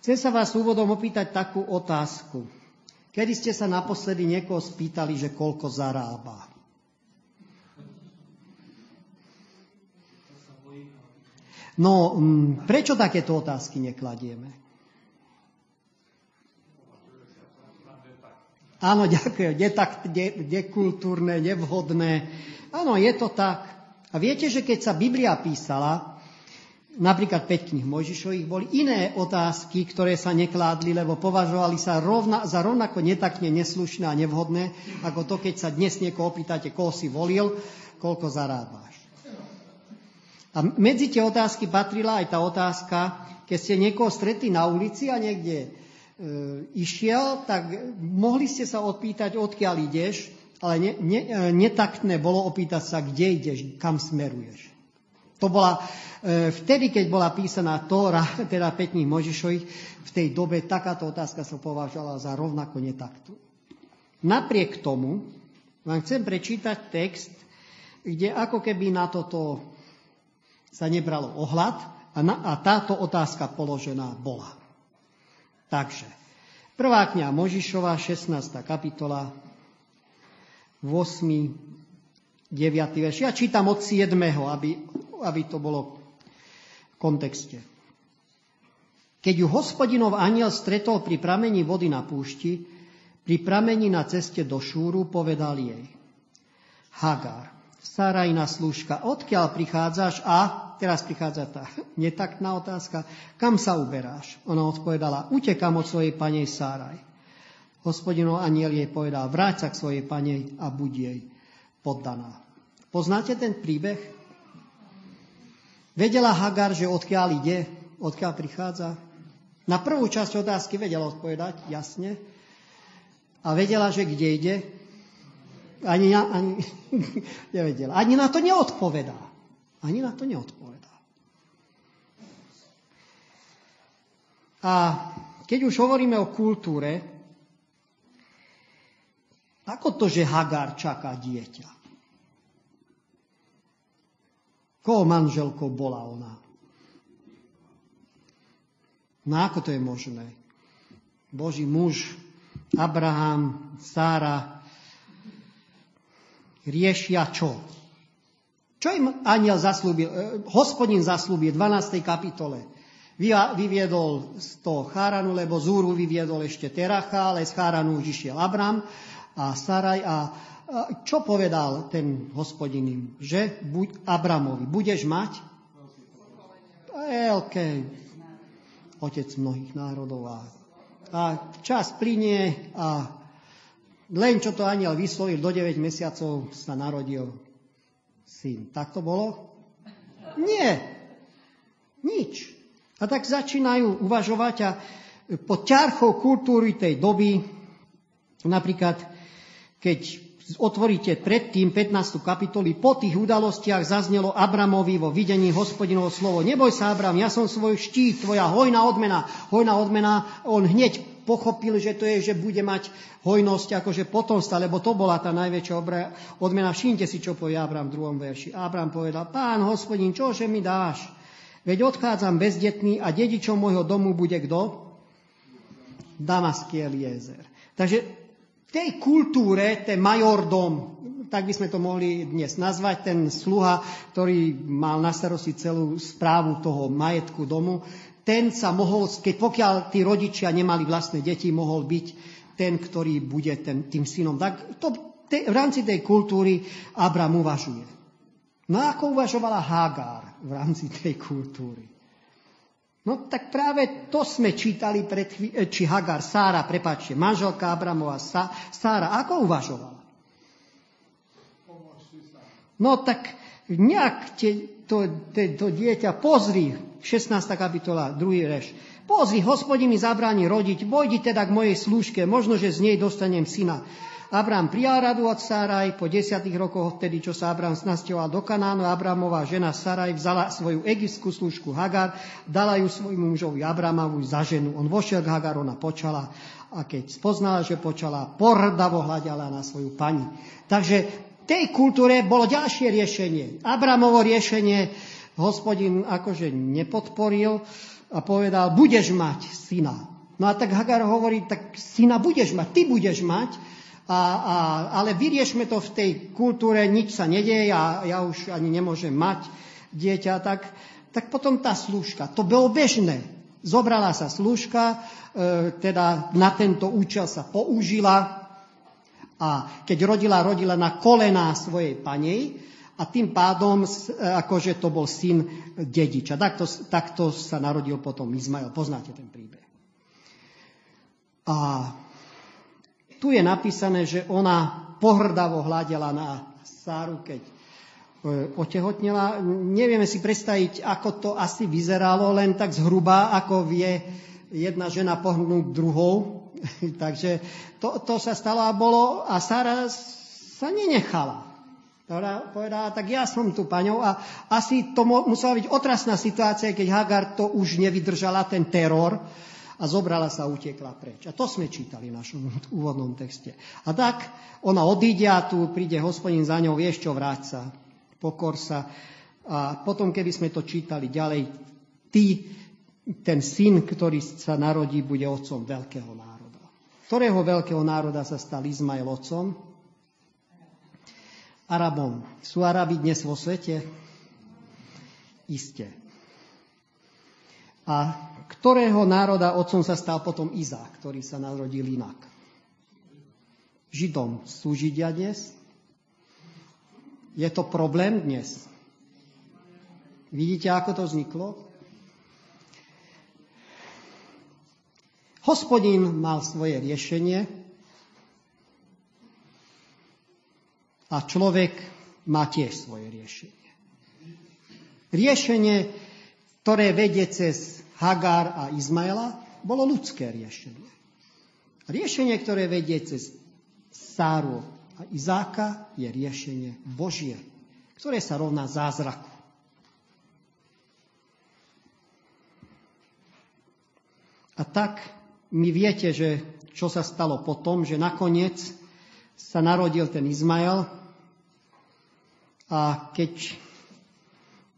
Chcem sa vás úvodom opýtať takú otázku. Kedy ste sa naposledy niekoho spýtali, že koľko zarába? No, mm, prečo takéto otázky nekladieme? Áno, ďakujem. Netak, de, dekultúrne, nevhodné. Áno, je to tak. A viete, že keď sa Biblia písala, napríklad 5 knih Mojžišových, boli iné otázky, ktoré sa nekládli, lebo považovali sa rovna, za rovnako netakne neslušné a nevhodné, ako to, keď sa dnes niekoho opýtate, koho si volil, koľko zarábáš. A medzi tie otázky patrila aj tá otázka, keď ste niekoho stretli na ulici a niekde e, išiel, tak mohli ste sa odpýtať, odkiaľ ideš, ale ne, ne, e, netaktné bolo opýtať sa, kde ideš, kam smeruješ. To bola e, vtedy, keď bola písaná Tóra, teda Petných Možišových, v tej dobe takáto otázka sa považovala za rovnako netaktu. Napriek tomu vám chcem prečítať text, kde ako keby na toto sa nebralo ohľad a, na, a táto otázka položená bola. Takže, prvá kňa Možišova, 16. kapitola, 8. 9. verš. Ja čítam od 7. aby aby to bolo v kontexte. Keď ju hospodinov aniel stretol pri pramení vody na púšti, pri pramení na ceste do Šúru, povedal jej. Hagar, Sarajna slúžka, odkiaľ prichádzaš a, teraz prichádza tá netaktná otázka, kam sa uberáš? Ona odpovedala, utekam od svojej panej Sáraj. Hospodinov aniel jej povedal, vráť sa k svojej panej a buď jej poddaná. Poznáte ten príbeh? Vedela Hagar, že odkiaľ ide, odkiaľ prichádza? Na prvú časť otázky vedela odpovedať, jasne. A vedela, že kde ide? Ani, na, ani, nevedela. Ani na to neodpovedá. Ani na to neodpovedá. A keď už hovoríme o kultúre, ako to, že Hagar čaká dieťa? Koho manželkou bola ona? No ako to je možné? Boží muž, Abraham, Sára riešia čo? Čo im aniel zaslúbil? E, hospodin zaslúbil v 12. kapitole. Vyviedol z toho Cháranu, lebo z Úru vyviedol ešte Teracha, ale z Cháranu už išiel Abram a Saraj a čo povedal ten hospodin im? Že buď Abramovi, budeš mať? OK. Otec mnohých národov. A, a čas plinie a len čo to aniel vyslovil, do 9 mesiacov sa narodil syn. Tak to bolo? Nie. Nič. A tak začínajú uvažovať a pod ťarchou kultúry tej doby, napríklad keď otvoríte predtým 15. kapitoli, po tých udalostiach zaznelo Abramovi vo videní hospodinovo slovo. Neboj sa, Abram, ja som svoj štít, tvoja hojná odmena. Hojná odmena, on hneď pochopil, že to je, že bude mať hojnosť akože potomstva, lebo to bola tá najväčšia odmena. Všimte si, čo povie Abram v druhom verši. Abram povedal, pán hospodin, čože mi dáš? Veď odchádzam bezdetný a dedičom môjho domu bude kto? Damaský Eliezer. Takže tej kultúre, ten majordom, tak by sme to mohli dnes nazvať, ten sluha, ktorý mal na starosti celú správu toho majetku domu, ten sa mohol, keď pokiaľ tí rodičia nemali vlastné deti, mohol byť ten, ktorý bude ten, tým synom. Tak to, te, v rámci tej kultúry Abram uvažuje. No ako uvažovala Hagar v rámci tej kultúry? No tak práve to sme čítali pred chví- eh, či Hagar, Sára, prepáčte, manželka Abramova, Sára, ako uvažovala? No tak nejak te, to, te, to dieťa, pozri, 16. kapitola, druhý reš, pozri, hospodin mi zabráni rodiť, vojdi teda k mojej služke, možno, že z nej dostanem syna. Abraham prijal radu od Sáraj, po desiatých rokoch vtedy, čo sa Abraham snastioval do Kanánu, Abramová žena Saraj vzala svoju egyptskú služku Hagar, dala ju svojmu mužovi Abramovu za ženu. On vošiel k Hagar, ona počala a keď spoznala, že počala, pohrdavo hľadala na svoju pani. Takže tej kultúre bolo ďalšie riešenie. Abramovo riešenie hospodin akože nepodporil a povedal, budeš mať syna. No a tak Hagar hovorí, tak syna budeš mať, ty budeš mať, a, a, ale vyriešme to v tej kultúre, nič sa nedieje a ja už ani nemôžem mať dieťa, tak, tak potom tá slúžka, to bolo bežné. Zobrala sa slúžka, e, teda na tento účel sa použila a keď rodila, rodila na kolená svojej panej a tým pádom, e, akože to bol syn dediča. Takto, takto sa narodil potom Izmael. Poznáte ten príbeh. A tu je napísané, že ona pohrdavo hľadela na Sáru, keď e, otehotnela. Nevieme si predstaviť, ako to asi vyzeralo, len tak zhruba, ako vie jedna žena pohnúť druhou. Takže to, to sa stalo a bolo a Sára sa nenechala. Povedala, tak ja som tu paňou a asi to musela byť otrasná situácia, keď Hagar to už nevydržala, ten teror, a zobrala sa a utekla preč. A to sme čítali v našom úvodnom texte. A tak ona odíde a tu príde hospodin za ňou, vieš čo, vráť sa, pokor sa. A potom, keby sme to čítali ďalej, ty, ten syn, ktorý sa narodí, bude otcom veľkého národa. Ktorého veľkého národa sa stal Izmael otcom? Arabom. Sú Arabi dnes vo svete? Isté. A ktorého národa otcom sa stal potom Izák, ktorý sa narodil inak. Židom sú Židia dnes? Je to problém dnes? Vidíte, ako to vzniklo? Hospodin mal svoje riešenie a človek má tiež svoje riešenie. Riešenie, ktoré vedie cez Hagar a Izmaela, bolo ľudské riešenie. Riešenie, ktoré vedie cez Sáru a Izáka, je riešenie Božie, ktoré sa rovná zázraku. A tak my viete, že čo sa stalo potom, že nakoniec sa narodil ten Izmael a keď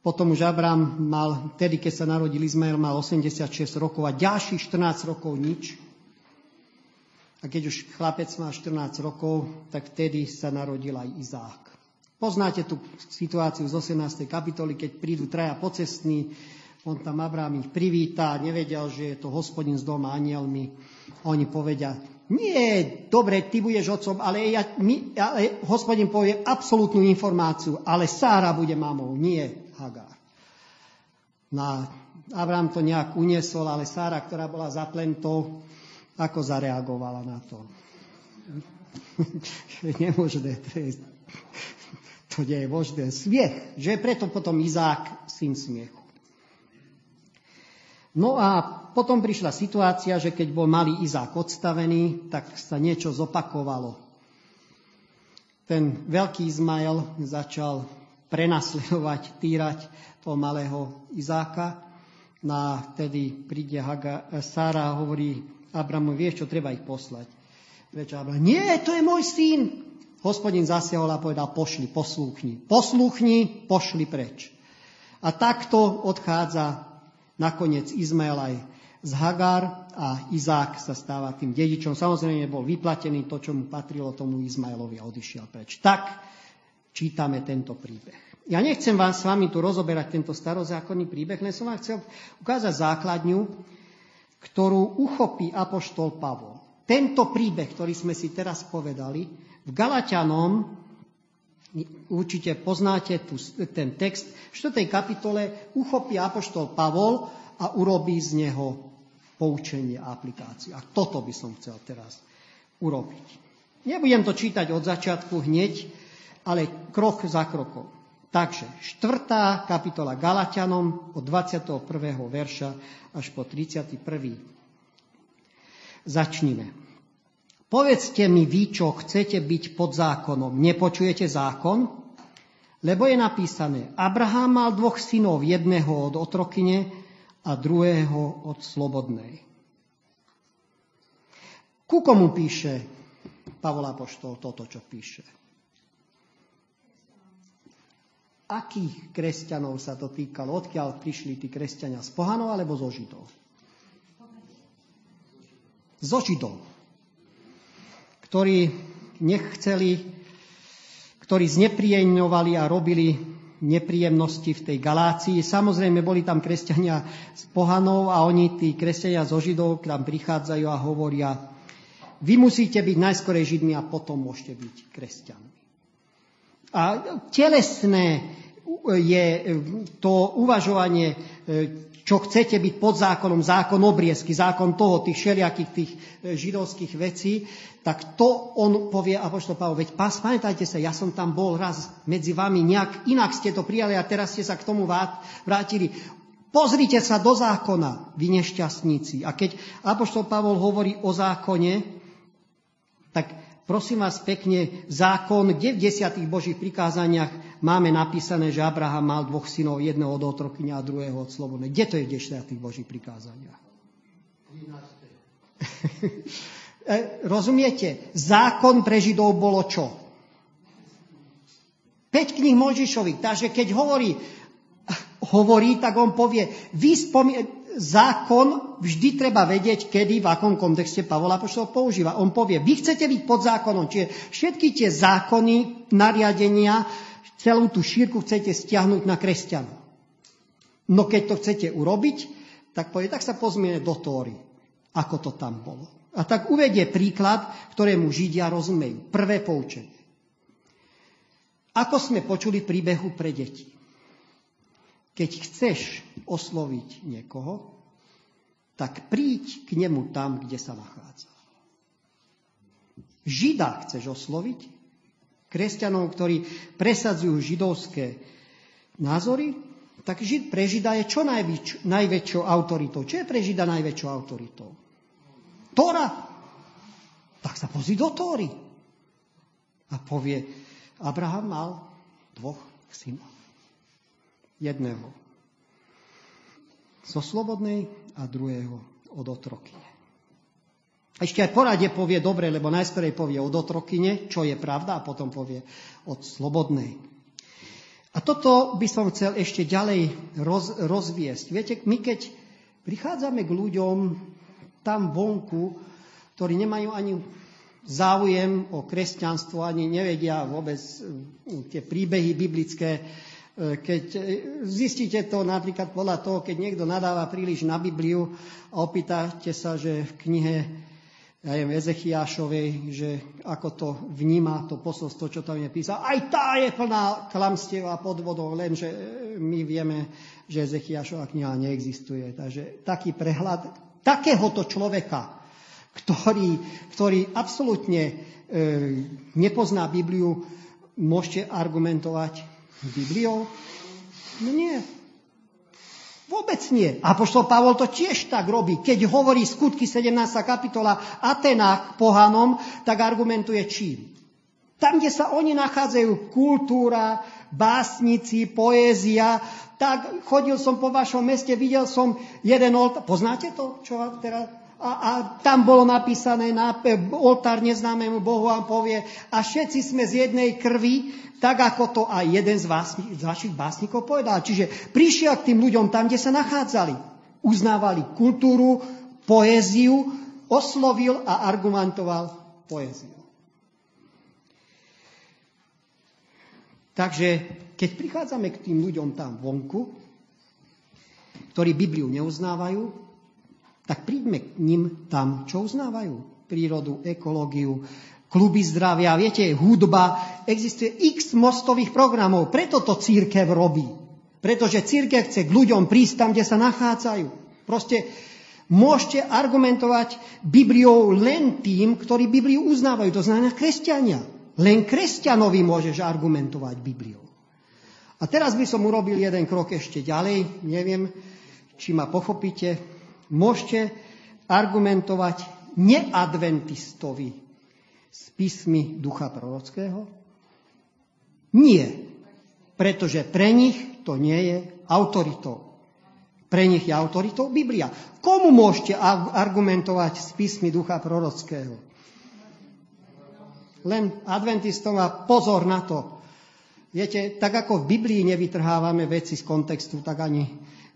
potom už Abraham mal, tedy keď sa narodil Izmael, mal 86 rokov a ďalších 14 rokov nič. A keď už chlapec má 14 rokov, tak vtedy sa narodil aj Izák. Poznáte tú situáciu z 18. kapitoly, keď prídu traja pocestní, on tam Abraham ich privítá, nevedel, že je to hospodin s doma anielmi. Oni povedia, nie, dobre, ty budeš otcom, ale, ja, my, ale hospodin povie absolútnu informáciu, ale Sára bude mamou, nie Hagar. Na Abraham to nejak uniesol, ale Sára, ktorá bola za plentou, ako zareagovala na to? Nemožné, to je, to nie je možné. Smiech, že preto potom Izák syn smiechu. No a potom prišla situácia, že keď bol malý Izák odstavený, tak sa niečo zopakovalo. Ten veľký Izmael začal prenasledovať, týrať toho malého Izáka. No a vtedy príde Haga, Sára a hovorí Abramu, vieš čo, treba ich poslať. Vieš, Abram, nie, to je môj syn. Hospodin zasiahol a povedal, pošli, poslúchni. Poslúchni, pošli preč. A takto odchádza nakoniec Izmael aj z Hagar a Izák sa stáva tým dedičom. Samozrejme bol vyplatený to, čo mu patrilo tomu Izmaelovi a odišiel preč. Tak čítame tento príbeh. Ja nechcem vás s vami tu rozoberať tento starozákonný príbeh, len som vám chcel ukázať základňu, ktorú uchopí Apoštol Pavol. Tento príbeh, ktorý sme si teraz povedali, v Galatianom, určite poznáte tu, ten text, v 4. kapitole uchopí Apoštol Pavol a urobí z neho poučenie a aplikáciu. A toto by som chcel teraz urobiť. Nebudem to čítať od začiatku hneď, ale krok za krokom. Takže, štvrtá kapitola Galatianom od 21. verša až po 31. Začnime. Povedzte mi vy, čo chcete byť pod zákonom. Nepočujete zákon? Lebo je napísané, Abraham mal dvoch synov, jedného od otrokyne a druhého od slobodnej. Ku komu píše Pavol Apoštol toto, čo píše? Akých kresťanov sa to týkalo? Odkiaľ prišli tí kresťania? Z pohanov alebo zo židov? zo Židov, ktorí nechceli, ktorí znepríjemňovali a robili nepríjemnosti v tej Galácii. Samozrejme, boli tam kresťania z pohanov a oni, tí kresťania zo Židov, k nám prichádzajú a hovoria, vy musíte byť najskorej Židmi a potom môžete byť kresťanmi. A telesné je to uvažovanie čo chcete byť pod zákonom, zákon obriezky, zákon toho, tých všelijakých tých e, židovských vecí, tak to on povie Apoštol Pavel, veď pás, pamätajte sa, ja som tam bol raz medzi vami, nejak inak ste to prijali a teraz ste sa k tomu vrátili. Pozrite sa do zákona, vy nešťastníci. A keď Apoštol Pavol hovorí o zákone, tak prosím vás pekne, zákon, kde v desiatých Božích prikázaniach máme napísané, že Abraham mal dvoch synov, jedného od otrokyňa a druhého od slobodnej. Kde to je v desiatých Božích prikázaniach? E, rozumiete? Zákon pre Židov bolo čo? 5 knih Možišových. Takže keď hovorí, hovorí, tak on povie, vy spomí zákon vždy treba vedieť, kedy, v akom kontexte Pavol Apoštol používa. On povie, vy chcete byť pod zákonom, čiže všetky tie zákony, nariadenia, celú tú šírku chcete stiahnuť na kresťanov. No keď to chcete urobiť, tak povie, tak sa pozmiene do Tóry, ako to tam bolo. A tak uvedie príklad, ktorému Židia rozumejú. Prvé poučenie. Ako sme počuli príbehu pre deti. Keď chceš osloviť niekoho, tak príď k nemu tam, kde sa nachádza. Žida chceš osloviť, kresťanov, ktorí presadzujú židovské názory, tak žid pre Žida je čo najväč, najväčšou autoritou. Čo je pre Žida najväčšou autoritou? Tóra. Tak sa pozri do Tóry. A povie, Abraham mal dvoch synov jedného zo slobodnej a druhého od otrokyne. Ešte aj poradie povie dobre, lebo najskôr povie od otrokyne, čo je pravda, a potom povie od slobodnej. A toto by som chcel ešte ďalej roz, rozviesť. Viete, my keď prichádzame k ľuďom tam vonku, ktorí nemajú ani záujem o kresťanstvo, ani nevedia vôbec tie príbehy biblické, keď e, zistíte to napríklad podľa toho, keď niekto nadáva príliš na Bibliu a opýtate sa, že v knihe ja neviem, Ezechiášovej, že ako to vníma to posolstvo, čo tam je písal. Aj tá je plná klamstiev a podvodov, lenže e, my vieme, že Ezechiášova kniha neexistuje. Takže taký prehľad takéhoto človeka, ktorý, ktorý absolútne e, nepozná Bibliu, môžete argumentovať Bibliou? No nie. Vôbec nie. A poštol Pavol to tiež tak robí. Keď hovorí skutky 17. kapitola Atenách pohanom, tak argumentuje čím? Tam, kde sa oni nachádzajú, kultúra, básnici, poézia, tak chodil som po vašom meste, videl som jeden oltár. Poznáte to, čo teraz a, a tam bolo napísané na oltár neznámemu Bohu a povie a všetci sme z jednej krvi, tak ako to aj jeden z, vás, z vašich básnikov povedal. Čiže prišiel k tým ľuďom tam, kde sa nachádzali. Uznávali kultúru, poéziu, oslovil a argumentoval poéziu. Takže keď prichádzame k tým ľuďom tam vonku, ktorí Bibliu neuznávajú, tak príďme k ním tam, čo uznávajú. Prírodu, ekológiu, kluby zdravia, viete, hudba. Existuje x mostových programov, preto to církev robí. Pretože církev chce k ľuďom prísť tam, kde sa nachádzajú. Proste môžete argumentovať Bibliou len tým, ktorí Bibliu uznávajú. To znamená kresťania. Len kresťanovi môžeš argumentovať Bibliou. A teraz by som urobil jeden krok ešte ďalej. Neviem, či ma pochopíte môžete argumentovať neadventistovi z písmy ducha prorockého? Nie, pretože pre nich to nie je autoritou. Pre nich je autoritou Biblia. Komu môžete argumentovať z písmy ducha prorockého? Len adventistom a pozor na to. Viete, tak ako v Biblii nevytrhávame veci z kontextu, tak ani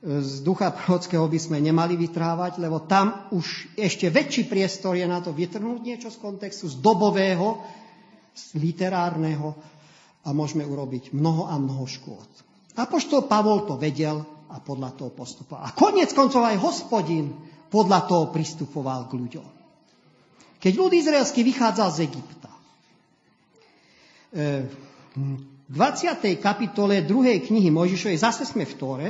z ducha prorockého by sme nemali vytrávať, lebo tam už ešte väčší priestor je na to vytrhnúť niečo z kontextu, z dobového, z literárneho a môžeme urobiť mnoho a mnoho škôd. Apoštol Pavol to vedel a podľa toho postupoval. A konec koncov aj hospodin podľa toho pristupoval k ľuďom. Keď ľud izraelský vychádzal z Egypta, e, v 20. kapitole 2. knihy Mojžišovej, zase sme v Tóre,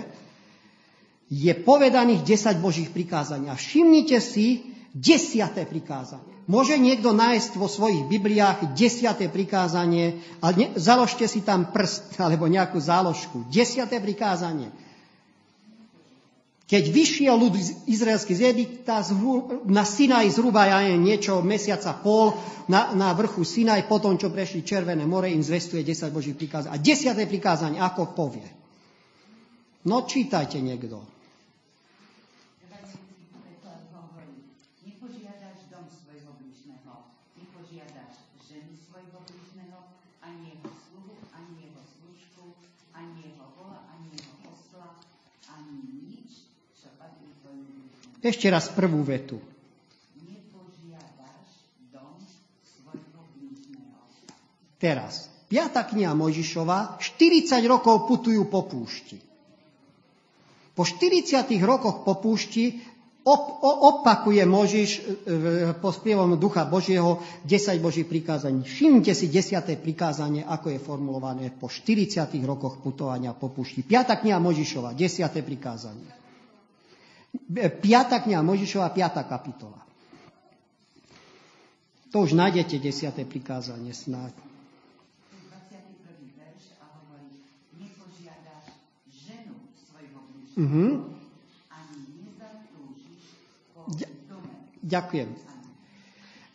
je povedaných 10 Božích prikázaní. A všimnite si desiaté prikázanie. Môže niekto nájsť vo svojich Bibliách desiaté prikázanie a ne, založte si tam prst alebo nejakú záložku. Desiaté prikázanie. Keď vyšiel ľud izraelský z Egypta na Sinaj zhruba ja je niečo mesiaca pol na, na vrchu Sinaj, potom čo prešli Červené more, im zvestuje 10 Božích prikázaní. A desiaté prikázanie, ako povie? No čítajte niekto. Ešte raz prvú vetu. Teraz. Piatá kniha Mojžišova, 40 rokov putujú po púšti. Po 40 rokoch po púšti op- opakuje Možiš e, po spievom Ducha Božieho 10 Božích prikázaní. Všimnite si 10. prikázanie, ako je formulované po 40 rokoch putovania po púšti. Piatá kniha Možišova, 10. prikázanie. 5. kniha Možišova, 5. kapitola. To už nájdete 10. prikázanie snáď. Uh-huh. Ďakujem.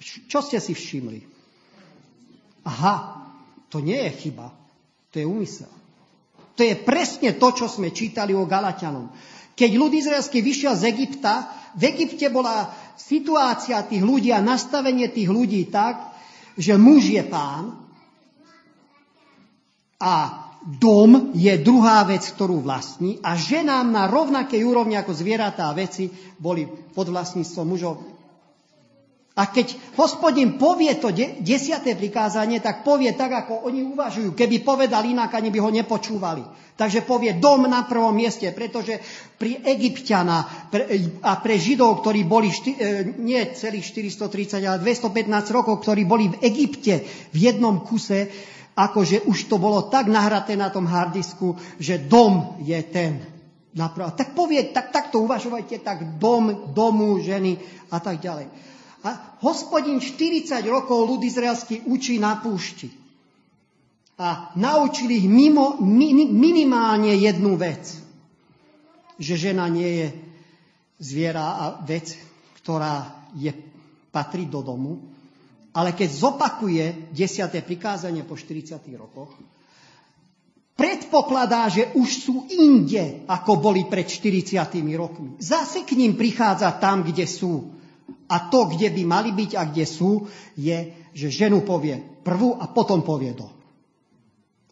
Čo ste si všimli? Aha, to nie je chyba. To je úmysel. To je presne to, čo sme čítali o Galatianom. Keď ľud izraelský vyšiel z Egypta, v Egypte bola situácia tých ľudí a nastavenie tých ľudí tak, že muž je pán a dom je druhá vec, ktorú vlastní a ženám na rovnakej úrovni ako zvieratá a veci boli pod vlastníctvom mužov a keď hospodin povie to de- desiaté prikázanie, tak povie tak, ako oni uvažujú. Keby povedal inak, ani by ho nepočúvali. Takže povie dom na prvom mieste, pretože pri Egyptiana a pre Židov, ktorí boli šty, e, nie celých 430, ale 215 rokov, ktorí boli v Egypte v jednom kuse, akože už to bolo tak nahraté na tom hardisku, že dom je ten. Napravo. Tak povie, tak, tak to uvažujte, tak dom, domu, ženy a tak ďalej. A hospodin 40 rokov ľud izraelský učí na púšti. A naučil ich mimo, min, minimálne jednu vec. Že žena nie je zviera a vec, ktorá je, patrí do domu. Ale keď zopakuje desiaté prikázanie po 40 rokoch, predpokladá, že už sú inde, ako boli pred 40 rokmi. Zase k ním prichádza tam, kde sú. A to, kde by mali byť a kde sú, je, že ženu povie prvú a potom povie do.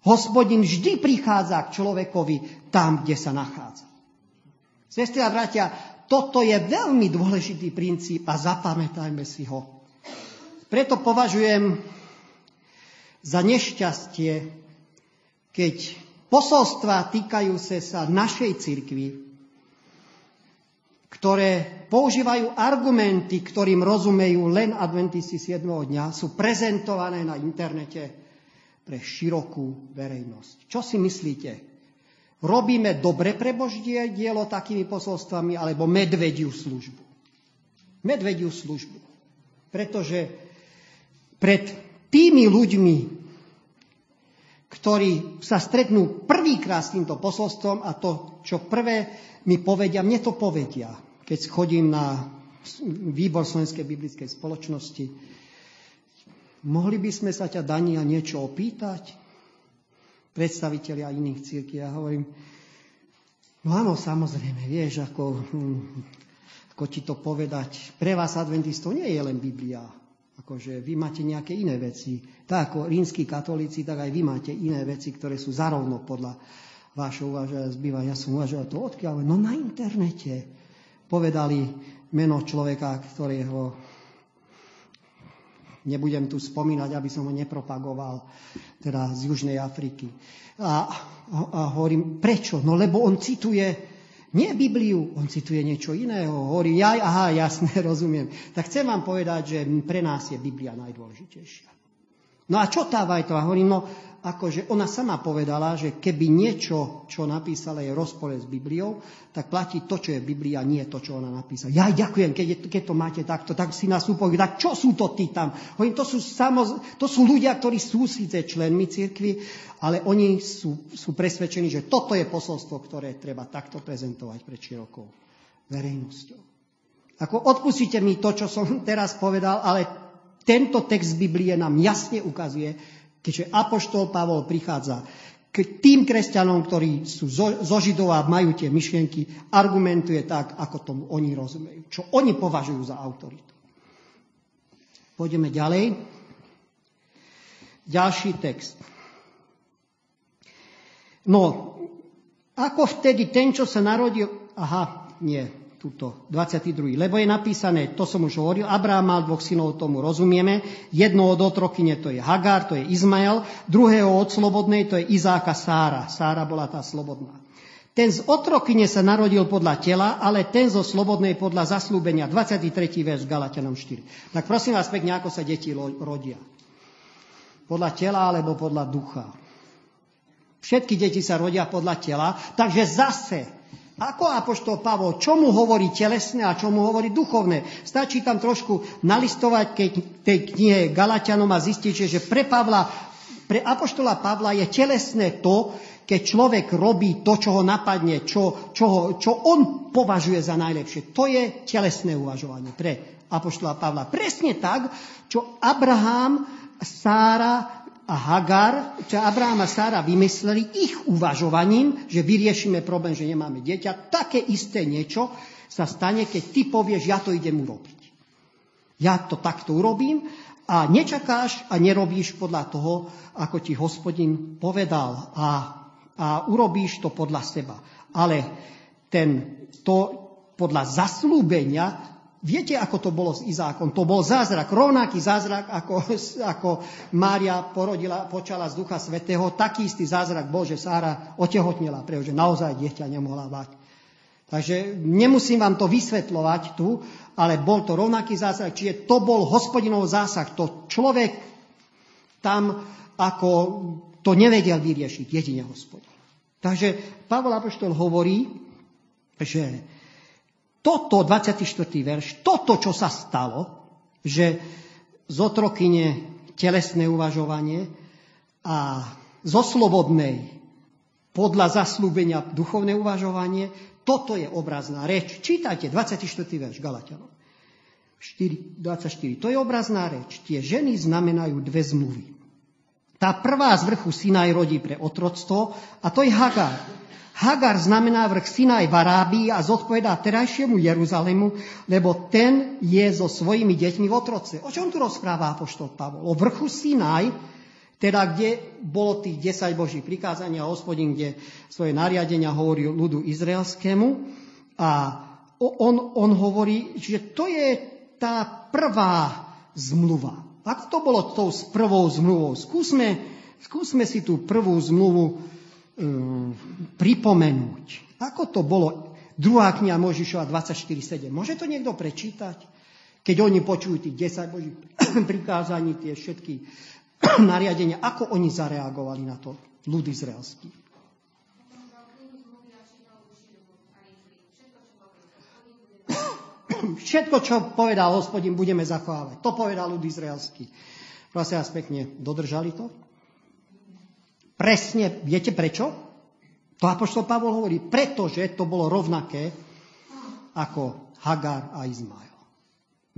Hospodin vždy prichádza k človekovi tam, kde sa nachádza. Sestri a bratia, toto je veľmi dôležitý princíp a zapamätajme si ho. Preto považujem za nešťastie, keď posolstva týkajúce sa našej cirkvi ktoré používajú argumenty, ktorým rozumejú len adventisti 7. dňa, sú prezentované na internete pre širokú verejnosť. Čo si myslíte? Robíme dobre pre Božie dielo takými posolstvami, alebo medvediu službu? Medvediu službu. Pretože pred tými ľuďmi, ktorí sa stretnú prvýkrát s týmto posolstvom a to, čo prvé mi povedia, mne to povedia, keď chodím na výbor Slovenskej biblickej spoločnosti. Mohli by sme sa ťa, Daniel, niečo opýtať? Predstaviteľia iných círky. Ja hovorím, no áno, samozrejme, vieš, ako, hm, ako ti to povedať. Pre vás adventistov nie je len Biblia. Akože vy máte nejaké iné veci. Tak ako rímsky katolíci, tak aj vy máte iné veci, ktoré sú zarovno podľa Vášho uvažovania zbýva, ja som uvažoval to odkiaľ, no na internete povedali meno človeka, ktorého nebudem tu spomínať, aby som ho nepropagoval, teda z Južnej Afriky. A, a, hovorím, prečo? No lebo on cituje nie Bibliu, on cituje niečo iného. Hovorí, ja, aha, jasne, rozumiem. Tak chcem vám povedať, že pre nás je Biblia najdôležitejšia. No a čo tá Vajtová? Hovorím, no akože ona sama povedala, že keby niečo, čo napísala, je rozpore s Bibliou, tak platí to, čo je Biblia, nie to, čo ona napísala. Ja ďakujem, keď, je, keď to máte takto, tak si nás upojí, tak čo sú to tí tam? Hovorím, to sú, samoz, to sú ľudia, ktorí sú síce členmi cirkvi, ale oni sú, sú presvedčení, že toto je posolstvo, ktoré treba takto prezentovať pred širokou verejnosťou. Ako odpustite mi to, čo som teraz povedal, ale tento text Biblie nám jasne ukazuje, Keďže Apoštol Pavol prichádza k tým kresťanom, ktorí sú zo, zo Židov a majú tie myšlienky, argumentuje tak, ako tomu oni rozumejú. Čo oni považujú za autoritu. Pôjdeme ďalej. Ďalší text. No, ako vtedy ten, čo sa narodil... Aha, nie, túto 22. Lebo je napísané, to som už hovoril, Abraham mal dvoch synov, tomu rozumieme. Jedno od otrokyne to je Hagar, to je Izmael, druhého od slobodnej to je Izáka Sára. Sára bola tá slobodná. Ten z otrokyne sa narodil podľa tela, ale ten zo slobodnej podľa zaslúbenia. 23. verš Galatianom 4. Tak prosím vás pekne, ako sa deti rodia. Podľa tela alebo podľa ducha. Všetky deti sa rodia podľa tela, takže zase ako apoštol Pavol, čo mu hovorí telesné a čo mu hovorí duchovné. Stačí tam trošku nalistovať keď tej knihe Galatianom a zistíte, že pre Pavla, pre apoštola Pavla je telesné to, keď človek robí to, čo ho napadne, čo, čo, ho, čo on považuje za najlepšie. To je telesné uvažovanie pre apoštola Pavla. Presne tak, čo Abraham, Sára a Hagar, čo Abraham a Sára vymysleli ich uvažovaním, že vyriešime problém, že nemáme dieťa. Také isté niečo sa stane, keď ty povieš, ja to idem urobiť. Ja to takto urobím a nečakáš a nerobíš podľa toho, ako ti hospodin povedal a, a urobíš to podľa seba. Ale ten, to podľa zaslúbenia Viete, ako to bolo s Izákom? To bol zázrak, rovnaký zázrak, ako, ako Mária porodila, počala z Ducha Svetého. Taký istý zázrak bol, že Sára otehotnela, pretože naozaj dieťa nemohla mať. Takže nemusím vám to vysvetľovať tu, ale bol to rovnaký zázrak. Čiže to bol hospodinov zásah. To človek tam ako to nevedel vyriešiť, jedine hospodin. Takže Pavol Apoštol hovorí, že toto, 24. verš, toto, čo sa stalo, že z otrokyne telesné uvažovanie a zo slobodnej podľa zaslúbenia duchovné uvažovanie, toto je obrazná reč. Čítajte 24. verš Galatianom. 4, 24. To je obrazná reč. Tie ženy znamenajú dve zmluvy. Tá prvá z vrchu Sinaj rodí pre otroctvo a to je Hagar. Hagar znamená vrch Sinaj v Arábii a zodpovedá terajšiemu Jeruzalému, lebo ten je so svojimi deťmi v otroce. O čom tu rozpráva apoštol Pavol? O vrchu Sinaj, teda kde bolo tých 10 božích prikázania hospodin, kde svoje nariadenia hovorí ľudu izraelskému. A on, on hovorí, že to je tá prvá zmluva. Ako to bolo tou prvou zmluvou? Skúsme, skúsme si tú prvú zmluvu pripomenúť. Ako to bolo? Druhá kniha Možišova 24.7. Môže to niekto prečítať? Keď oni počujú tých 10 božích prikázaní, tie všetky nariadenia, ako oni zareagovali na to ľud izraelský? Všetko, čo povedal hospodin, budeme zachovávať. To povedal ľud izraelský. Prosím vás pekne, dodržali to? Presne, viete prečo? To Apoštol Pavol hovorí, pretože to bolo rovnaké ako Hagar a Izmael.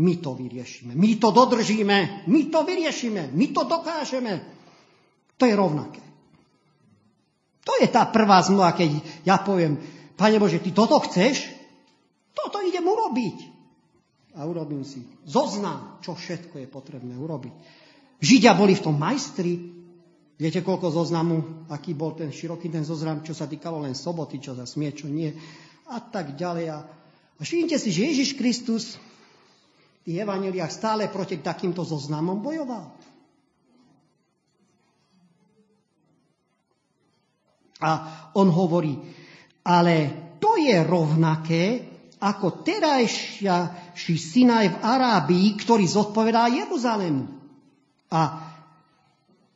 My to vyriešime, my to dodržíme, my to vyriešime, my to dokážeme. To je rovnaké. To je tá prvá zmluva, keď ja poviem, Pane Bože, ty toto chceš? Toto idem urobiť. A urobím si zoznam, čo všetko je potrebné urobiť. Židia boli v tom majstri, Viete, koľko zoznamu, aký bol ten široký ten zoznam, čo sa týkalo len soboty, čo sa smie, čo nie, a tak ďalej. A, a všimnite si, že Ježiš Kristus v tých evaneliách stále proti takýmto zoznamom bojoval. A on hovorí, ale to je rovnaké, ako terajší Sinaj v Arábii, ktorý zodpovedá Jeruzalému. A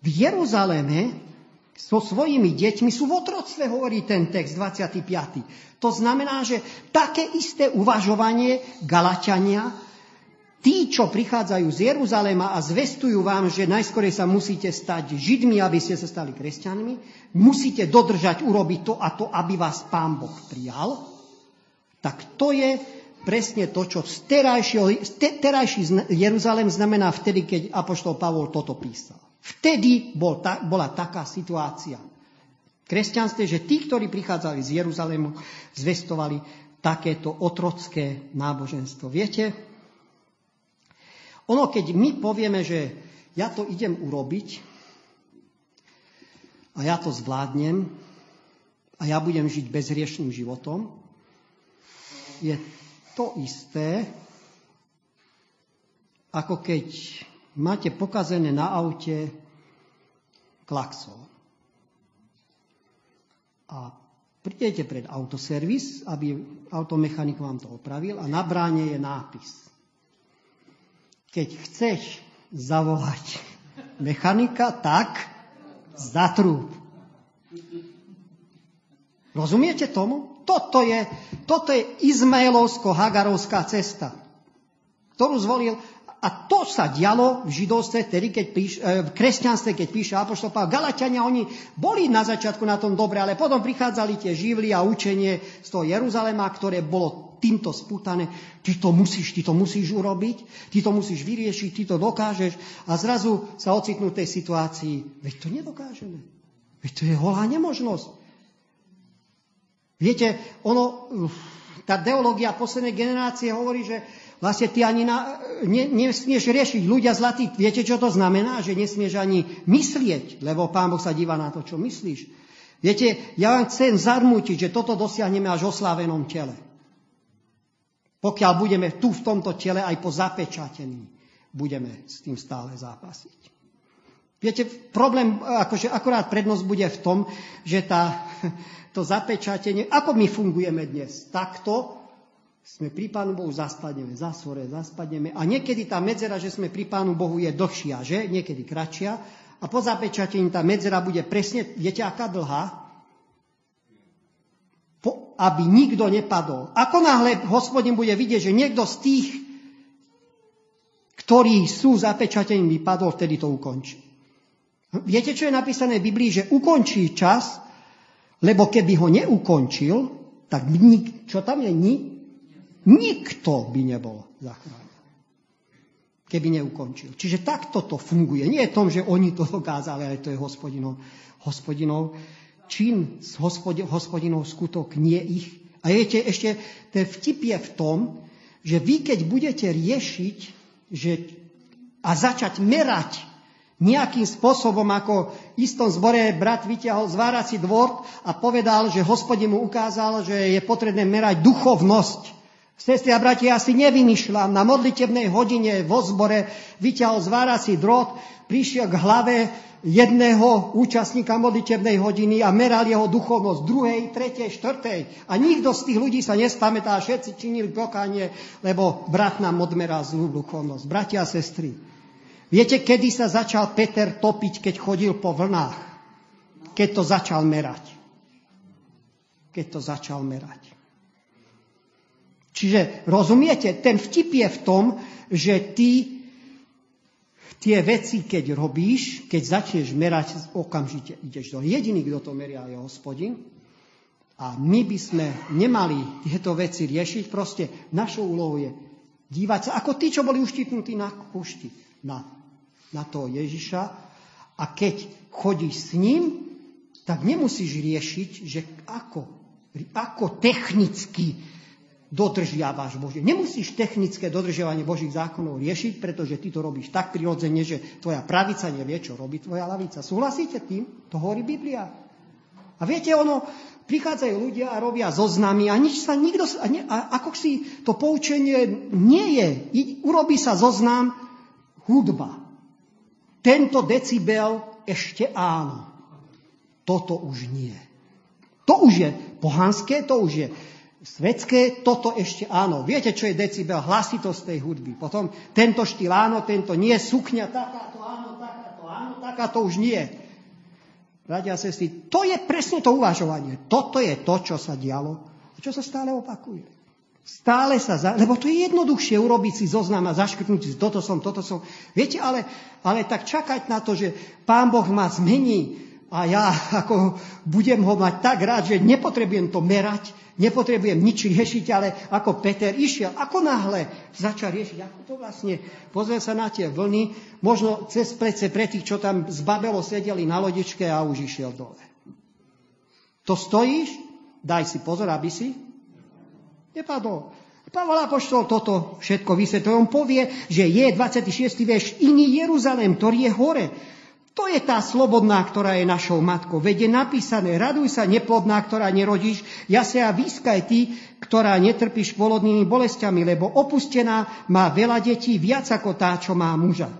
v Jeruzaleme so svojimi deťmi sú v otroctve, hovorí ten text 25. To znamená, že také isté uvažovanie Galaťania, tí, čo prichádzajú z Jeruzalema a zvestujú vám, že najskôr sa musíte stať Židmi, aby ste sa stali kresťanmi, musíte dodržať, urobiť to a to, aby vás Pán Boh prijal, tak to je presne to, čo terajší Jeruzalém znamená vtedy, keď Apoštol Pavol toto písal. Vtedy bol ta, bola taká situácia. Kresťanstve, že tí, ktorí prichádzali z Jeruzalému, zvestovali takéto otrocké náboženstvo. Viete, ono, keď my povieme, že ja to idem urobiť a ja to zvládnem a ja budem žiť bezhriešným životom, je to isté, ako keď máte pokazené na aute klaxon. A prídete pred autoservis, aby automechanik vám to opravil a na bráne je nápis. Keď chceš zavolať mechanika, tak zatrúb. Rozumiete tomu? Toto je, toto je Izmaelovsko-Hagarovská cesta, ktorú zvolil a to sa dialo v židovstve, tedy keď píš, e, v kresťanstve, keď píše Apoštol Pavel. Galatiania, oni boli na začiatku na tom dobre, ale potom prichádzali tie živly a učenie z toho Jeruzalema, ktoré bolo týmto spútané. Ty to musíš, ty to musíš urobiť, ty to musíš vyriešiť, ty to dokážeš. A zrazu sa ocitnú v tej situácii, veď to nedokážeme. Veď to je holá nemožnosť. Viete, ono, tá teológia poslednej generácie hovorí, že Vlastne ty ani na, ne, nesmieš riešiť ľudia zlatí. Viete, čo to znamená? Že nesmieš ani myslieť, lebo Pán Boh sa díva na to, čo myslíš. Viete, ja vám chcem zarmútiť, že toto dosiahneme až o slávenom tele. Pokiaľ budeme tu v tomto tele aj po zapečatení, budeme s tým stále zápasiť. Viete, problém, akože akorát prednosť bude v tom, že tá, to zapečatenie, ako my fungujeme dnes, takto, sme pri Pánu Bohu, zaspadneme, zasvore, zaspadneme. A niekedy tá medzera, že sme pri Pánu Bohu, je dlhšia, že? Niekedy kratšia. A po zapečatení tá medzera bude presne, viete, aká dlhá? Po, aby nikto nepadol. Ako náhle hospodin bude vidieť, že niekto z tých, ktorí sú zapečatení, vypadol, vtedy to ukončí. Viete, čo je napísané v Biblii? Že ukončí čas, lebo keby ho neukončil, tak nik, čo tam je? Ni, Nikto by nebol zachránený, keby neukončil. Čiže takto to funguje. Nie je tom, že oni to dokázali, ale to je hospodinov, hospodinov čin, hospodinov, skutok, nie ich. A viete, ešte ten vtip je v tom, že vy keď budete riešiť že, a začať merať nejakým spôsobom, ako v istom zbore brat vyťahol zvárací dvor a povedal, že hospodin mu ukázal, že je potrebné merať duchovnosť Sestri a bratia, ja si nevymýšľam. Na modlitebnej hodine vo zbore vyťahol zvárací drôt, prišiel k hlave jedného účastníka modlitebnej hodiny a meral jeho duchovnosť druhej, tretej, štvrtej. A nikto z tých ľudí sa nespamätá, všetci činili pokánie, lebo brat nám odmeral zlú duchovnosť. Bratia a sestry, viete, kedy sa začal Peter topiť, keď chodil po vlnách? Keď to začal merať. Keď to začal merať. Čiže rozumiete, ten vtip je v tom, že ty tie veci, keď robíš, keď začneš merať, okamžite ideš do. Jediný, kto to meria, je hospodin. A my by sme nemali tieto veci riešiť. Proste našou úlohou je dívať sa, ako tí, čo boli uštipnutí na pušti, na, na toho Ježiša. A keď chodíš s ním, tak nemusíš riešiť, že ako, ako technicky dodržiavaš Božie. Nemusíš technické dodržiavanie Božích zákonov riešiť, pretože ty to robíš tak prirodzene, že tvoja pravica nevie, čo robí tvoja lavica. Súhlasíte tým? To hovorí Biblia. A viete, ono, prichádzajú ľudia a robia zoznamy a nič sa nikto, a, ne, a ako si to poučenie nie je. Urobí sa zoznam hudba. Tento decibel ešte áno. Toto už nie. To už je pohanské, to už je svetské, toto ešte áno. Viete, čo je decibel? Hlasitosť tej hudby. Potom tento štýl áno, tento nie, sukňa takáto áno, takáto áno, takáto už nie. Bratia a sestry, to je presne to uvažovanie. Toto je to, čo sa dialo a čo sa stále opakuje. Stále sa, za... lebo to je jednoduchšie urobiť si zoznam a zaškrtnúť si, toto som, toto som. Viete, ale, ale tak čakať na to, že Pán Boh ma zmení a ja ako budem ho mať tak rád, že nepotrebujem to merať, nepotrebujem nič riešiť, ale ako Peter išiel, ako náhle začal riešiť, ako to vlastne, pozriem sa na tie vlny, možno cez plece pre tých, čo tam z Babelo sedeli na lodičke a už išiel dole. To stojíš? Daj si pozor, aby si nepadol. Pavol Apoštol toto všetko vysvetlil. On povie, že je 26. verš iný Jeruzalém, ktorý je hore to je tá slobodná, ktorá je našou matkou. Veď je napísané, raduj sa neplodná, ktorá nerodíš, ja sa výskaj ty, ktorá netrpíš polodnými bolestiami, lebo opustená má veľa detí, viac ako tá, čo má muža.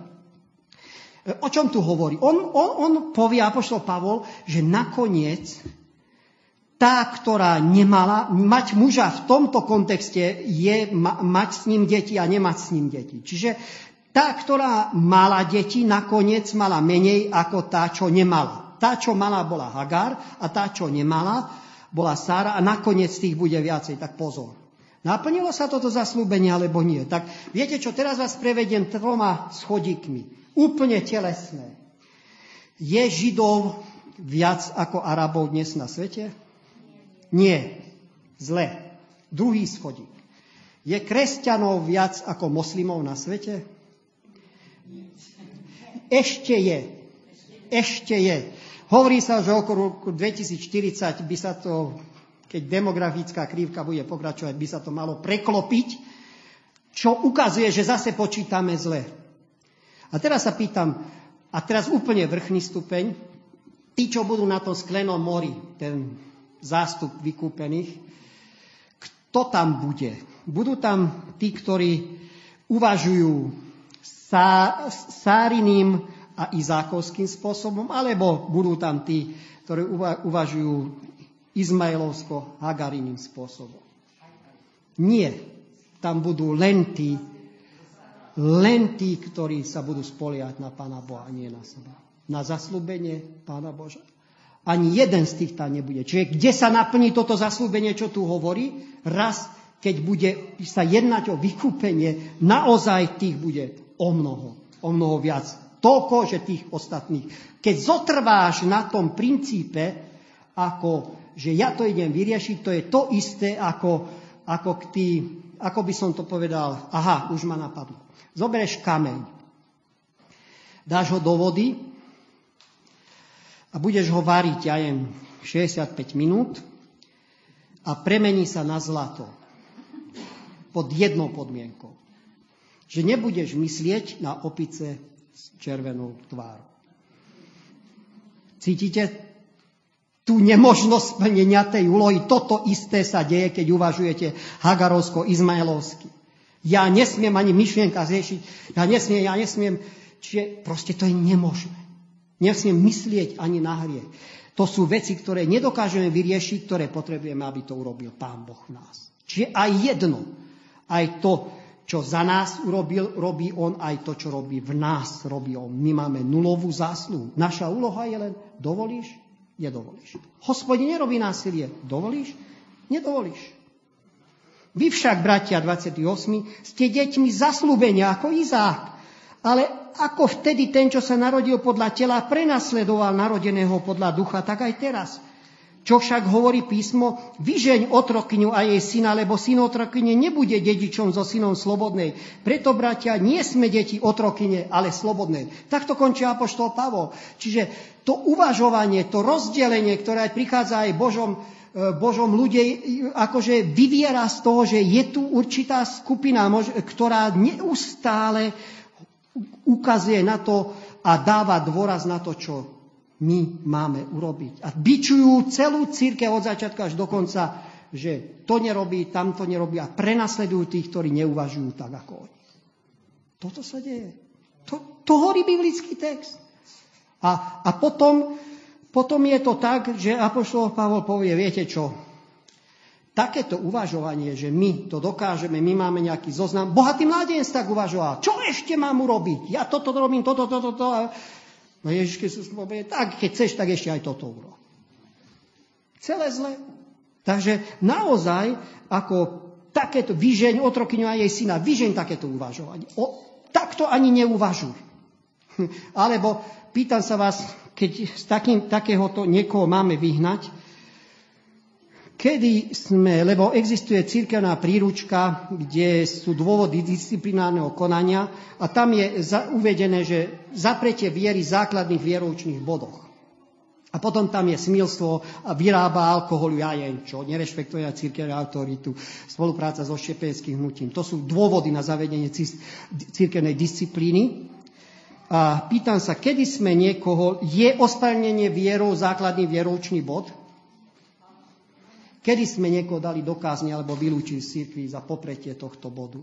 O čom tu hovorí? On, on, on povie, Apoštol Pavol, že nakoniec tá, ktorá nemala, mať muža v tomto kontexte je ma, mať s ním deti a nemať s ním deti. Čiže tá, ktorá mala deti, nakoniec mala menej ako tá, čo nemala. Tá, čo mala, bola Hagar a tá, čo nemala, bola Sára a nakoniec tých bude viacej. Tak pozor. Naplnilo sa toto zaslúbenie alebo nie? Tak viete čo, teraz vás prevediem troma schodíkmi. Úplne telesné. Je Židov viac ako Arabov dnes na svete? Nie. Zle. Druhý schodík. Je kresťanov viac ako moslimov na svete? Ešte je. Ešte je. Hovorí sa, že okolo roku 2040 by sa to, keď demografická krívka bude pokračovať, by sa to malo preklopiť, čo ukazuje, že zase počítame zle. A teraz sa pýtam, a teraz úplne vrchný stupeň, tí, čo budú na tom sklenom mori, ten zástup vykúpených, kto tam bude? Budú tam tí, ktorí uvažujú Sáriným a Izákovským spôsobom, alebo budú tam tí, ktorí uvažujú Izmaelovsko-Hagariným spôsobom. Nie. Tam budú len tí, len tí, ktorí sa budú spoliať na Pána Boha, nie na seba. Na zaslúbenie Pána Boža. Ani jeden z tých tam nebude. Čiže kde sa naplní toto zaslúbenie, čo tu hovorí? Raz, keď bude sa jednať o vykúpenie, naozaj tých bude o mnoho, o mnoho viac. Toľko, že tých ostatných. Keď zotrváš na tom princípe, ako, že ja to idem vyriešiť, to je to isté, ako, ako, k tý, ako by som to povedal, aha, už ma napadlo. Zoberieš kameň, dáš ho do vody a budeš ho variť, ja jem 65 minút a premení sa na zlato. Pod jednou podmienkou že nebudeš myslieť na opice s červenou tvárou. Cítite tú nemožnosť splnenia tej úlohy? Toto isté sa deje, keď uvažujete hagarovsko-izmaelovsky. Ja nesmiem ani myšlienka zriešiť, ja nesmiem, ja nesmiem, čiže proste to je nemožné. Nesmiem myslieť ani na hrie. To sú veci, ktoré nedokážeme vyriešiť, ktoré potrebujeme, aby to urobil Pán Boh v nás. Čiže aj jedno, aj to, čo za nás urobil, robí on, aj to, čo robí v nás, robí on. My máme nulovú zásluhu. Naša úloha je len, dovolíš, nedovolíš. Hospodin nerobí násilie. Dovolíš, nedovolíš. Vy však, bratia 28, ste deťmi zaslúbenia ako Izák. Ale ako vtedy ten, čo sa narodil podľa tela, prenasledoval narodeného podľa ducha, tak aj teraz. Čo však hovorí písmo? Vyžeň otrokyňu a jej syna, lebo syn otrokyne nebude dedičom so synom slobodnej. Preto, bratia, nie sme deti otrokyne, ale slobodnej. Takto končí apoštol Pavol. Čiže to uvažovanie, to rozdelenie, ktoré prichádza aj Božom, e, Božom ľudí, akože vyviera z toho, že je tu určitá skupina, ktorá neustále ukazuje na to a dáva dôraz na to, čo my máme urobiť. A bičujú celú církev od začiatku až do konca, že to nerobí, tamto nerobí a prenasledujú tých, ktorí neuvažujú tak ako oni. Toto sa deje. To, to hovorí biblický text. A, a potom, potom je to tak, že Apoštol Pavol povie, viete čo, takéto uvažovanie, že my to dokážeme, my máme nejaký zoznam. Bohatý mladenec tak uvažoval. Čo ešte mám urobiť? Ja toto robím, toto, toto, toto. No Ježiš Kristus povie, tak keď chceš, tak ešte aj toto urob. Celé zle. Takže naozaj, ako takéto vyžeň otrokyňu a jej syna, vyžeň takéto uvažovanie. O, takto ani neuvažuj. Alebo pýtam sa vás, keď z takým, takéhoto niekoho máme vyhnať, Kedy sme, lebo existuje církevná príručka, kde sú dôvody disciplinárneho konania a tam je uvedené, že zapretie viery v základných vieroučných bodoch. A potom tam je smilstvo a vyrába alkoholu jajen, čo nerešpektuje církevnú autoritu, spolupráca so šepeckým hnutím. To sú dôvody na zavedenie církevnej disciplíny. A pýtam sa, kedy sme niekoho, je ospravedlnenie vierou základný vieroučný bod? Kedy sme niekoho dali dokázne alebo vylúčili z cirkvi za popretie tohto bodu?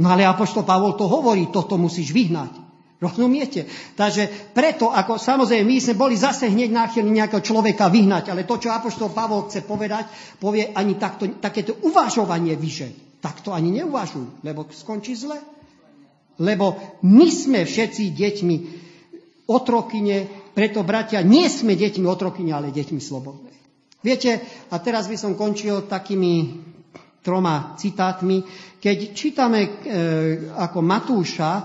No ale Apoštol Pavol to hovorí, toto musíš vyhnať. Rozumiete? Takže preto, ako samozrejme, my sme boli zase hneď náchylní nejakého človeka vyhnať, ale to, čo Apoštol Pavol chce povedať, povie ani takto, takéto uvažovanie vyše. Takto ani neuvažuj, lebo skončí zle. Lebo my sme všetci deťmi otrokyne, preto bratia, nie sme deťmi otrokyne, ale deťmi slobodnej. Viete, a teraz by som končil takými troma citátmi. Keď čítame e, ako Matúša, e,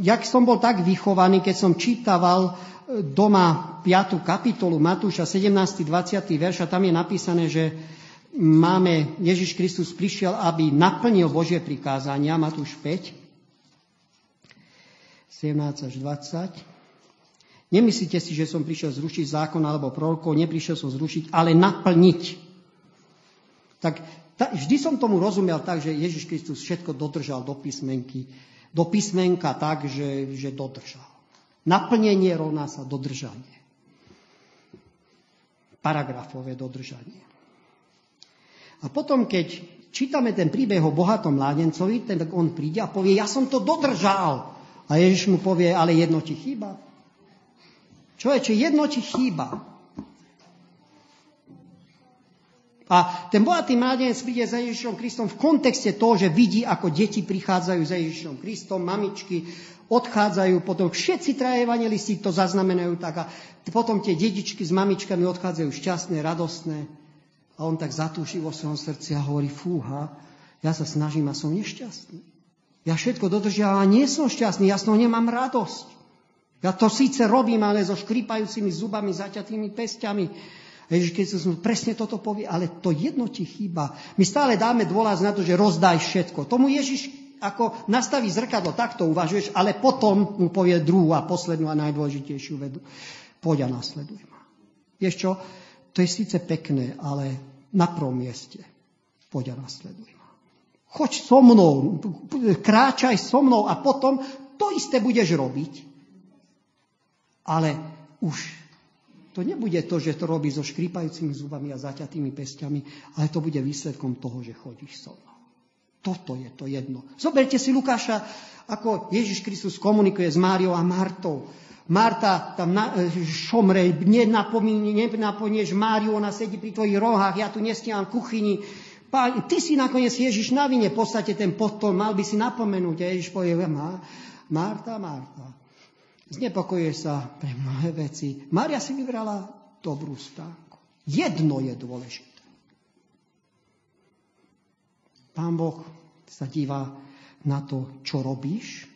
jak som bol tak vychovaný, keď som čítaval e, doma 5. kapitolu Matúša 17. 20. verš a tam je napísané, že máme, Ježiš Kristus prišiel, aby naplnil Božie prikázania, Matúš 5, 17 až 20. Nemyslíte si, že som prišiel zrušiť zákon alebo prorokov, neprišiel som zrušiť, ale naplniť. Tak ta, vždy som tomu rozumel tak, že Ježiš Kristus všetko dodržal do písmenky, do písmenka tak, že, že dodržal. Naplnenie rovná sa dodržanie. Paragrafové dodržanie. A potom, keď čítame ten príbeh o bohatom mládencovi, ten on príde a povie, ja som to dodržal. A Ježiš mu povie, ale jedno ti chýba. Človeče, jedno ti chýba. A ten bohatý mladenec príde za Ježišom Kristom v kontexte toho, že vidí, ako deti prichádzajú za Ježišom Kristom, mamičky odchádzajú, potom všetci evangelisti to zaznamenajú tak a potom tie dedičky s mamičkami odchádzajú šťastné, radostné. A on tak zatúši vo svojom srdci a hovorí, fúha, ja sa snažím a som nešťastný. Ja všetko dodržiavam a nie som šťastný, ja z toho nemám radosť. Ja to síce robím, ale so škripajúcimi zubami, zaťatými pestiami. Ježiš, som presne toto povie, ale to jedno ti chýba. My stále dáme dôraz na to, že rozdaj všetko. Tomu Ježiš ako nastaví zrkadlo, takto uvažuješ, ale potom mu povie druhú a poslednú a najdôležitejšiu vedu. Poď a nasleduj ma. Vieš čo? To je síce pekné, ale na prvom mieste. Poď a nasleduj ma. Choď so mnou, kráčaj so mnou a potom to isté budeš robiť. Ale už to nebude to, že to robí so škrípajúcimi zubami a zaťatými pestiami, ale to bude výsledkom toho, že chodíš so mnou. Toto je to jedno. Zoberte si Lukáša, ako Ježiš Kristus komunikuje s Máriou a Martou. Marta tam na, šomre, nenapomínieš Máriu, ona sedí pri tvojich rohách, ja tu nestíham kuchyni. Pán, ty si nakoniec Ježiš na vine, v podstate ten podpol mal by si napomenúť. A Ježiš povie, Marta, Marta, Znepokojuje sa pre mnohé veci. Mária si vybrala dobrú stánku. Jedno je dôležité. Pán Boh sa díva na to, čo robíš,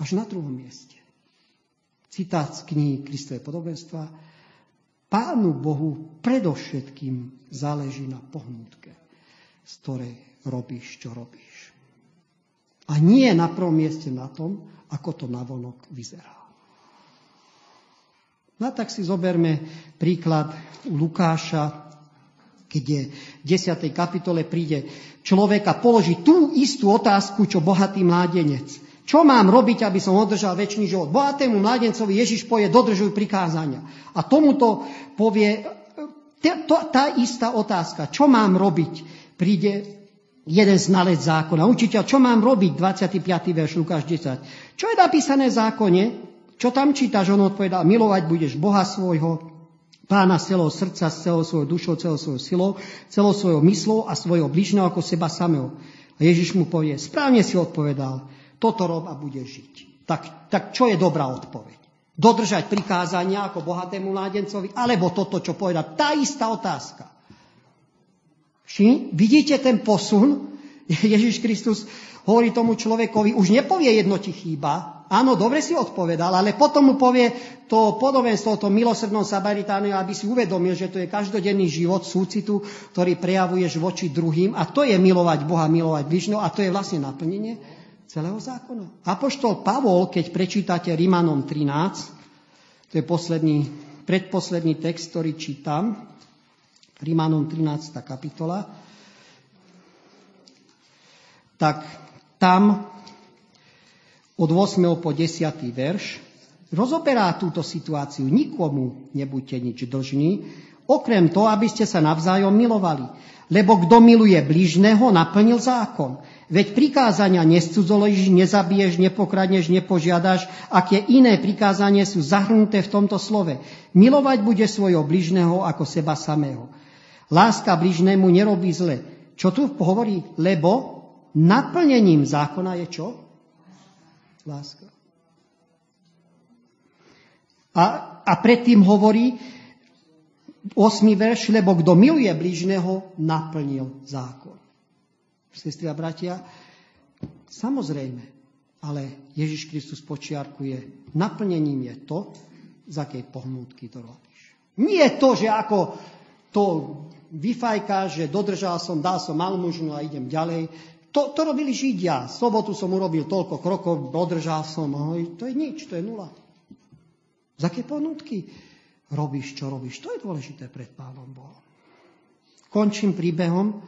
až na druhom mieste. Citát z knihy Kristové podobenstva. Pánu Bohu predovšetkým záleží na pohnutke, z ktorej robíš, čo robíš. A nie na prvom mieste na tom, ako to navonok vyzerá. No tak si zoberme príklad u Lukáša, kde v 10. kapitole príde človeka položí tú istú otázku, čo bohatý mládenec. Čo mám robiť, aby som održal väčší život? Bohatému mladencovi Ježiš povie, dodržuj prikázania. A tomuto povie tá istá otázka, čo mám robiť? Príde jeden znalec zákona. Učiteľ, čo mám robiť? 25. verš Lukáš 10. Čo je napísané v zákone? Čo tam čítaš? On odpovedal, milovať budeš Boha svojho, pána z celého srdca, z celou svojou dušou, celou svojou silou, celou svojou myslou a svojho bližného ako seba samého. A Ježiš mu povie, správne si odpovedal, toto rob a bude žiť. Tak, tak čo je dobrá odpoveď? Dodržať prikázania ako bohatému mládencovi, alebo toto, čo povedal. Tá istá otázka. Všim, vidíte ten posun? Ježiš Kristus hovorí tomu človekovi, už nepovie jedno ti chýba, áno, dobre si odpovedal, ale potom mu povie to podobenstvo o tom milosrdnom Samaritánu, aby si uvedomil, že to je každodenný život súcitu, ktorý prejavuješ voči druhým a to je milovať Boha, milovať bližného a to je vlastne naplnenie celého zákona. Apoštol Pavol, keď prečítate Rimanom 13, to je posledný, predposledný text, ktorý čítam, Rimanom 13. kapitola, tak tam od 8. po 10. verš rozoberá túto situáciu. Nikomu nebuďte nič dlžní, okrem toho, aby ste sa navzájom milovali. Lebo kto miluje bližného, naplnil zákon. Veď prikázania nescudzoložíš, nezabiješ, nepokradneš, nepožiadaš, aké iné prikázanie sú zahrnuté v tomto slove. Milovať bude svojho bližného ako seba samého. Láska bližnému nerobí zle. Čo tu hovorí? Lebo naplnením zákona je čo? Láska. A, a predtým hovorí 8. verš, lebo kto miluje bližného, naplnil zákon sestri a bratia. Samozrejme, ale Ježiš Kristus počiarkuje, naplnením je to, z akej pohnútky to robíš. Nie to, že ako to vyfajka, že dodržal som, dal som malmužnu a idem ďalej. To, to robili Židia. Sobotu som urobil toľko krokov, dodržal som. To je nič, to je nula. Z aké pohnútky robíš, čo robíš? To je dôležité pred Pánom Bohom. Končím príbehom.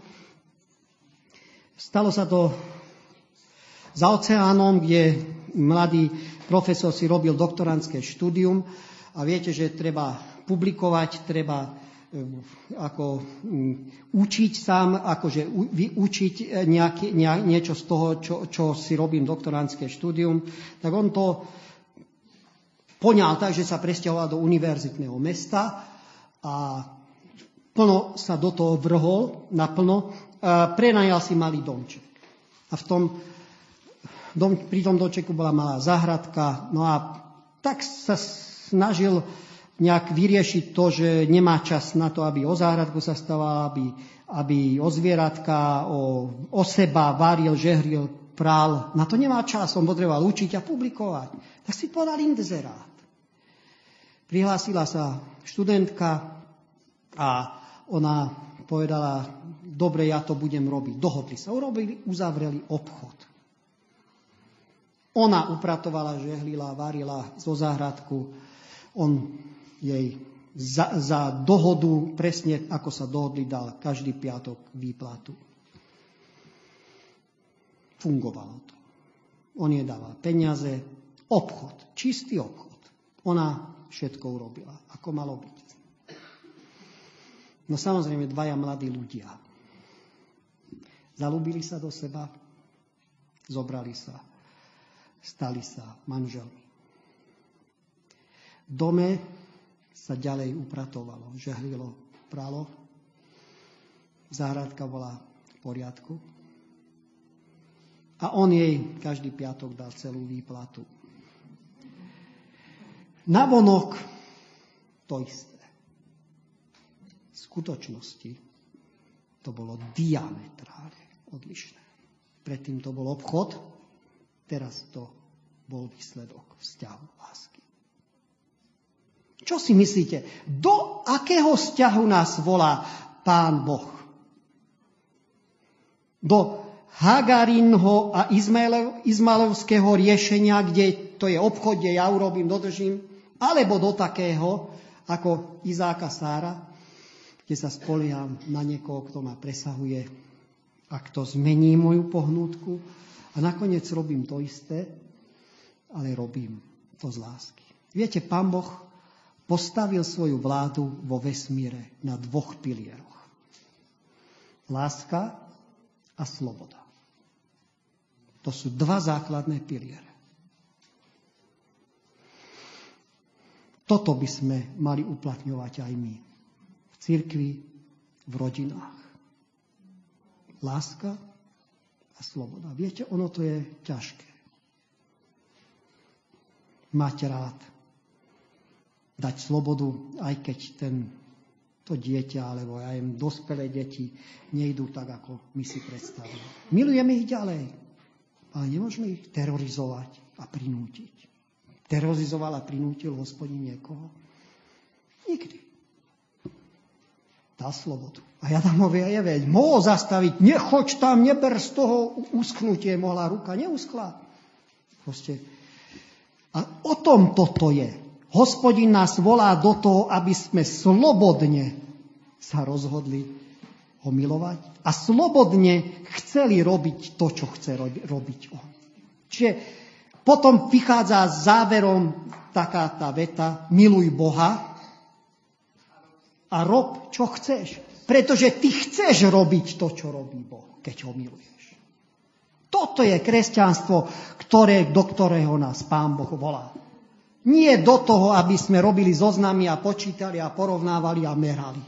Stalo sa to za oceánom, kde mladý profesor si robil doktorantské štúdium a viete, že treba publikovať, treba ako mm, učiť sám, akože vyučiť eh, nejaký, niečo z toho, čo, čo si robím doktorantské štúdium, tak on to poňal tak, že sa presťahoval do univerzitného mesta a plno sa do toho vrhol, naplno prenajal si malý domček. A v tom, dom, pri tom domčeku bola malá záhradka, no a tak sa snažil nejak vyriešiť to, že nemá čas na to, aby o záhradku sa stával, aby, aby o zvieratka, o, o seba varil, žehril, prál. Na to nemá čas, on potreboval učiť a publikovať. Tak si podal indezerát. Prihlásila sa študentka a ona povedala, dobre, ja to budem robiť. Dohodli sa, urobili, uzavreli obchod. Ona upratovala, žehlila, varila zo záhradku. On jej za, za dohodu, presne ako sa dohodli, dal každý piatok výplatu. Fungovalo to. On jej dával peniaze, obchod, čistý obchod. Ona všetko urobila, ako malo byť. No samozrejme, dvaja mladí ľudia Zalúbili sa do seba, zobrali sa, stali sa manželmi. V dome sa ďalej upratovalo, žehlilo, pralo. Záhradka bola v poriadku. A on jej každý piatok dal celú výplatu. Navonok to isté. V skutočnosti to bolo diametrálne odlišné. Predtým to bol obchod, teraz to bol výsledok vzťahu lásky. Čo si myslíte? Do akého vzťahu nás volá Pán Boh? Do Hagarinho a Izmaelovského riešenia, kde to je obchod, kde ja urobím, dodržím, alebo do takého, ako Izáka Sára, kde sa spoliam na niekoho, kto ma presahuje a kto zmení moju pohnútku a nakoniec robím to isté, ale robím to z lásky. Viete, Pán Boh postavil svoju vládu vo vesmíre na dvoch pilieroch. Láska a sloboda. To sú dva základné piliere. Toto by sme mali uplatňovať aj my. V cirkvi, v rodinách. Láska a sloboda. Viete, ono to je ťažké. Mať rád. Dať slobodu, aj keď ten, to dieťa, alebo aj dospelé deti nejdú tak, ako my si predstavujeme. Milujeme ich ďalej, ale nemôžeme ich terorizovať a prinútiť. Terorizoval a prinútil hospodin niekoho? Nikdy. Dal slobodu. A hovia, je veď, mohol zastaviť, nechoď tam, neber z toho usknutie, mohla ruka, neuskla. Proste. A o tom toto je. Hospodin nás volá do toho, aby sme slobodne sa rozhodli ho milovať a slobodne chceli robiť to, čo chce robiť on. Čiže potom vychádza záverom taká tá veta, miluj Boha a rob, čo chceš. Pretože ty chceš robiť to, čo robí Boh, keď ho miluješ. Toto je kresťanstvo, ktoré, do ktorého nás Pán Boh volá. Nie do toho, aby sme robili zoznamy a počítali a porovnávali a merali.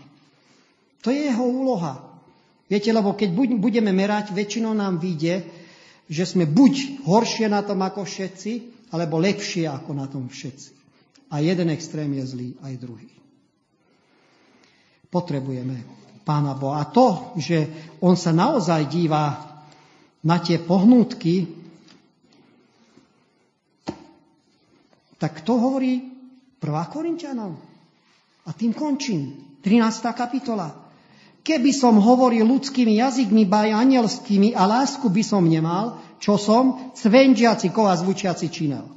To je jeho úloha. Viete, lebo keď budeme merať, väčšinou nám vyjde, že sme buď horšie na tom ako všetci, alebo lepšie ako na tom všetci. A jeden extrém je zlý, aj druhý. Potrebujeme Pána Boha. A to, že On sa naozaj díva na tie pohnútky, tak to hovorí 1. Korintianov. A tým končím. 13. kapitola. Keby som hovoril ľudskými jazykmi, baj anielskými a lásku by som nemal, čo som, cvenžiaci kova zvučiaci činel.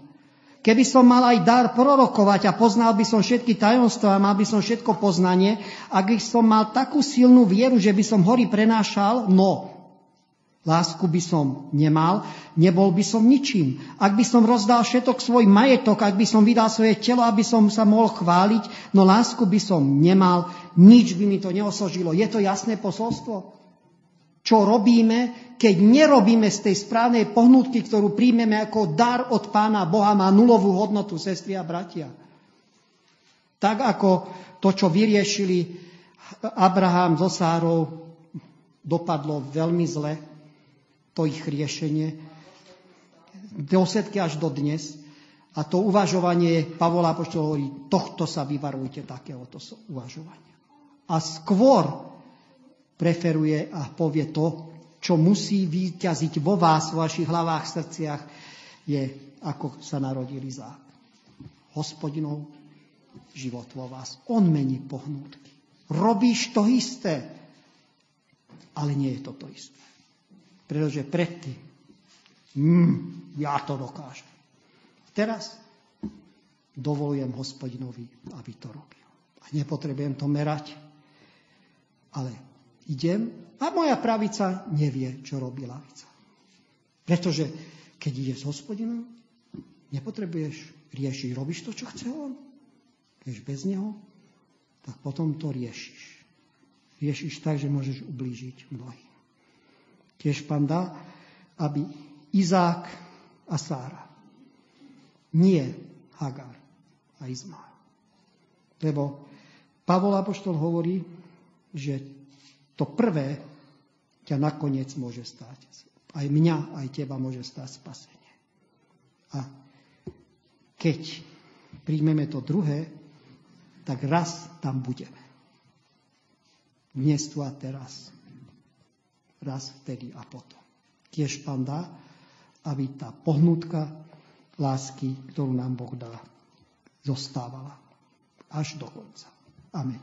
Keby som mal aj dar prorokovať a poznal by som všetky tajomstvá, mal by som všetko poznanie, ak by som mal takú silnú vieru, že by som hory prenášal, no, Lásku by som nemal, nebol by som ničím. Ak by som rozdal všetok svoj majetok, ak by som vydal svoje telo, aby som sa mohol chváliť, no lásku by som nemal, nič by mi to neosožilo. Je to jasné posolstvo? Čo robíme, keď nerobíme z tej správnej pohnutky, ktorú príjmeme ako dar od Pána Boha, má nulovú hodnotu, sestri a bratia. Tak ako to, čo vyriešili Abraham so Sárou, dopadlo veľmi zle, to ich riešenie. Dôsledky až do dnes. A to uvažovanie, Pavola Apoštol hovorí, tohto sa vyvarujte takéhoto uvažovania. A skôr preferuje a povie to, čo musí vyťaziť vo vás, vo vašich hlavách, srdciach, je, ako sa narodil Izák. Hospodinov život vo vás. On mení pohnútky. Robíš to isté, ale nie je to to isté. Pretože predtým, mm, ja to dokážem. Teraz dovolujem hospodinovi, aby to robil. A nepotrebujem to merať, ale idem a moja pravica nevie, čo robí lavica. Pretože keď ideš s hospodinom, nepotrebuješ riešiť. Robíš to, čo chce on. Keď bez neho, tak potom to riešiš. Riešiš tak, že môžeš ublížiť mnohým. Tiež pán dá, aby Izák a Sára, nie Hagar a Izmael. Lebo Pavol Apoštol hovorí, že to prvé ťa nakoniec môže stáť. Aj mňa, aj teba môže stáť spasenie. A keď príjmeme to druhé, tak raz tam budeme. Dnes tu a teraz raz vtedy a potom. Tiež pán dá, aby tá pohnutka lásky, ktorú nám Boh dá, zostávala. až do konca. Amen.